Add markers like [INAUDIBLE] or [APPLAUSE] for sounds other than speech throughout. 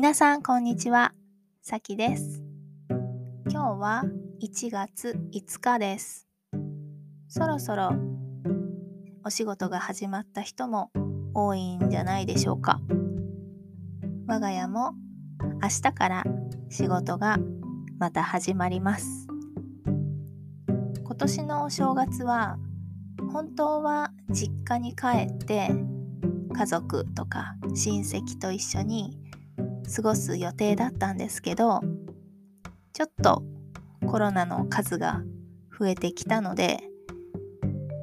皆さんこんにちは、さきです。今日は1月5日です。そろそろお仕事が始まった人も多いんじゃないでしょうか。我が家も明日から仕事がまた始まります。今年のお正月は本当は実家に帰って家族とか親戚と一緒に過ごす予定だったんですけどちょっとコロナの数が増えてきたので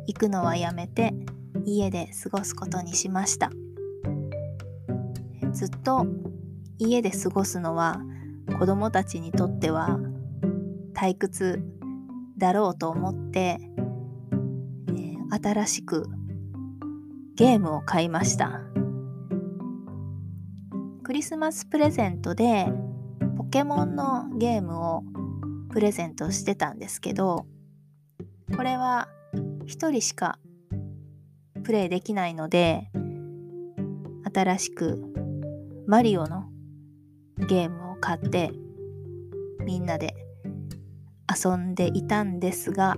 行くのはやめて家で過ごすことにしました。ずっと家で過ごすのは子供たちにとっては退屈だろうと思って、えー新しくゲームを買いました。クリスマスプレゼントでポケモンのゲームをプレゼントしてたんですけどこれは1人しかプレイできないので新しくマリオのゲームを買ってみんなで遊んでいたんですが、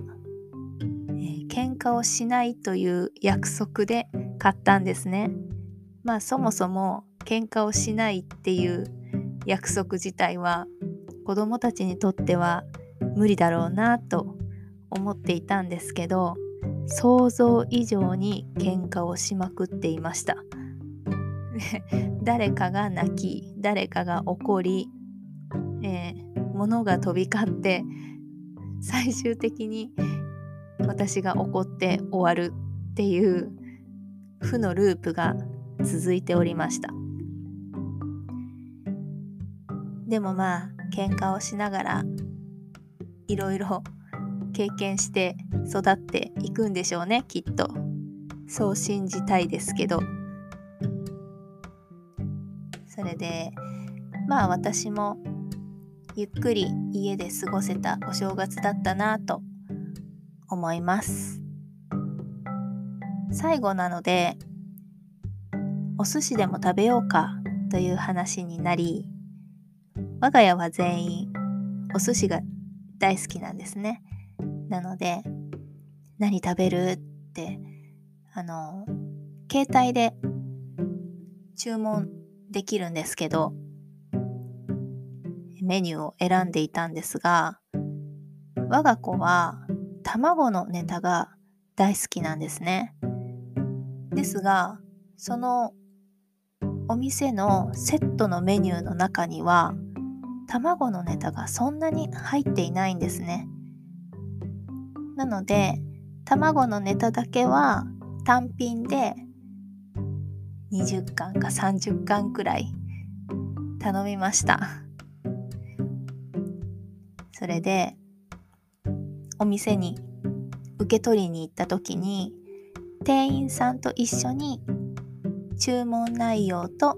えー喧嘩をしないという約束で買ったんですね。まあそもそも喧嘩をしないっていう約束自体は子供たちにとっては無理だろうなと思っていたんですけど想像以上に喧嘩をしまくっていました。で [LAUGHS] 誰かが泣き誰かが怒り、えー物が飛び交って最終的に私が怒って終わるっていう負のループが続いておりましたでもまあ喧嘩をしながらいろいろ経験して育っていくんでしょうねきっと。そう信じたいですけど。それでまあ私もゆっくり家で過ごせたお正月だったなと思います。最後なのでお寿司でも食べようかという話になり我が家は全員お寿司が大好きなんですね。なので何食べるってあの携帯で注文できるんですけどメニューを選んでいたんですが我が子は卵のネタが大好きなんですね。ですがそのお店のセットのメニューの中には卵のネタがそんなに入っていないんですね。なので卵のネタだけは単品で20巻か30巻くらい頼みました。それでお店に受け取りに行った時に店員さんと一緒に注文内容と、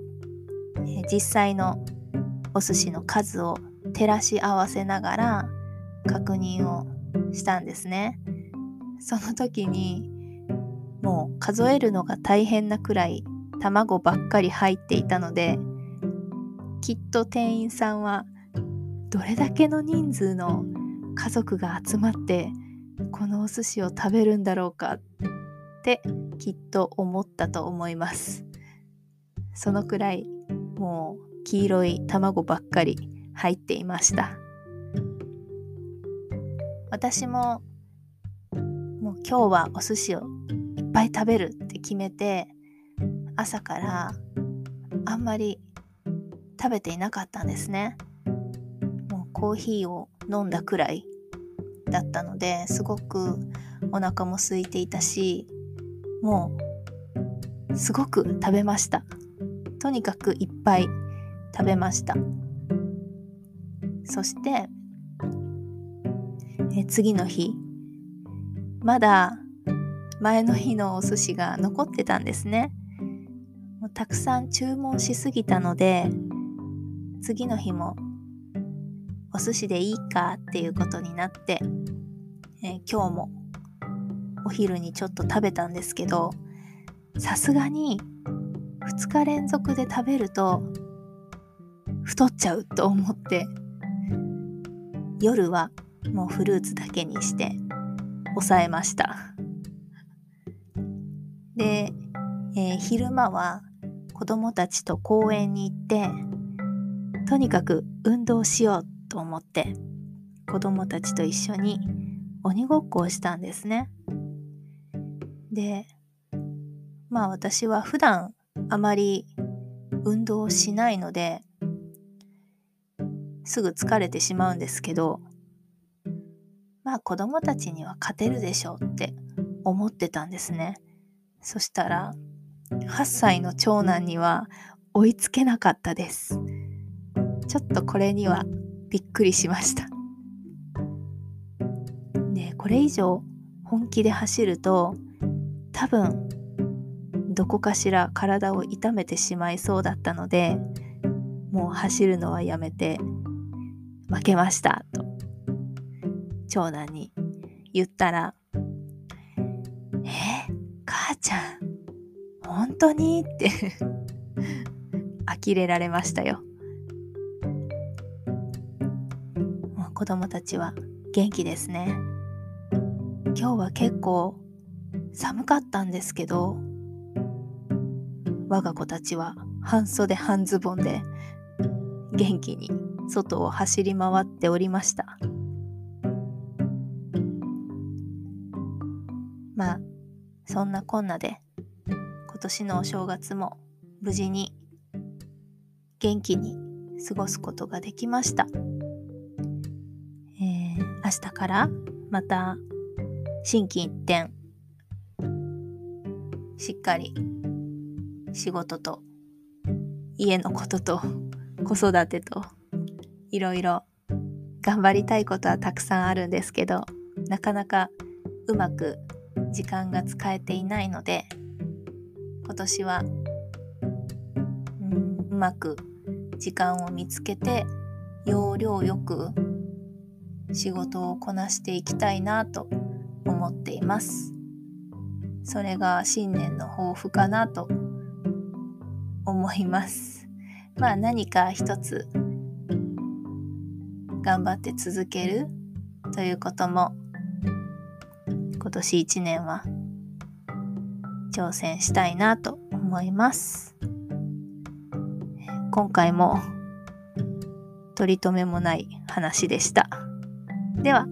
実際のお寿司の数を照らし合わせながら確認をしたんですね。その時にもう数えるのが大変なくらい卵ばっかり入っていたのできっと店員さんはどれだけの人数の家族が集まってこのお寿司を食べるんだろうかってきっと思ったと思います。そのくらいもう黄色い卵ばっかり入っていました。私ももう今日はお寿司をいっぱい食べるって決めて朝からあんまり食べていなかったんですね。もうコーヒーを飲んだくらいだったのですごくお腹も空いていたしもうすごく食べました。とにかくいっぱい食べました。そしてえ次の日まだ前の日のお寿司が残ってたんですね。もうたくさん注文しすぎたので次の日もお寿司でいいかっていうことになって、え今日もお昼にちょっと食べたんですけどさすがに2日連続で食べると太っちゃうと思って。夜はもうフルーツだけにして抑えました。で、えー、昼間は子供たちと公園に行ってとにかく運動しようと思って子供たちと一緒に鬼ごっこをしたんですね。でまあ私は普段あまり運動しないのですぐ疲れてしまうんですけどまあ子供たちには勝てるでしょうって思ってたんですね。そしたら8歳の長男には追いつけなかったです。ちょっとこれにはびっくりしました。でこれ以上本気で走ると多分どこかしら体を痛めてしまいそうだったのでもう走るのはやめて負けましたと長男に言ったら「え母ちゃん本当に?」って呆れられましたよ。もう子供たちは元気ですね。今日は結構寒かったんですけど我が子たちは半袖半ズボンで元気に外を走り回っておりました。まあそんなこんなで今年のお正月も無事に元気に過ごすことができました、えー、明日からまた心機一転しっかり仕事と家のことと子育てといろいろ頑張りたいことはたくさんあるんですけどなかなかうまく時間が使えていないので今年は、うん、うまく時間を見つけて要領よく仕事をこなしていきたいなと思っていますそれが新年の抱負かなと思います。まあ何か一つ頑張って続けるということも今年一年は挑戦したいなと思います。今回も取り留めもない話でした。では。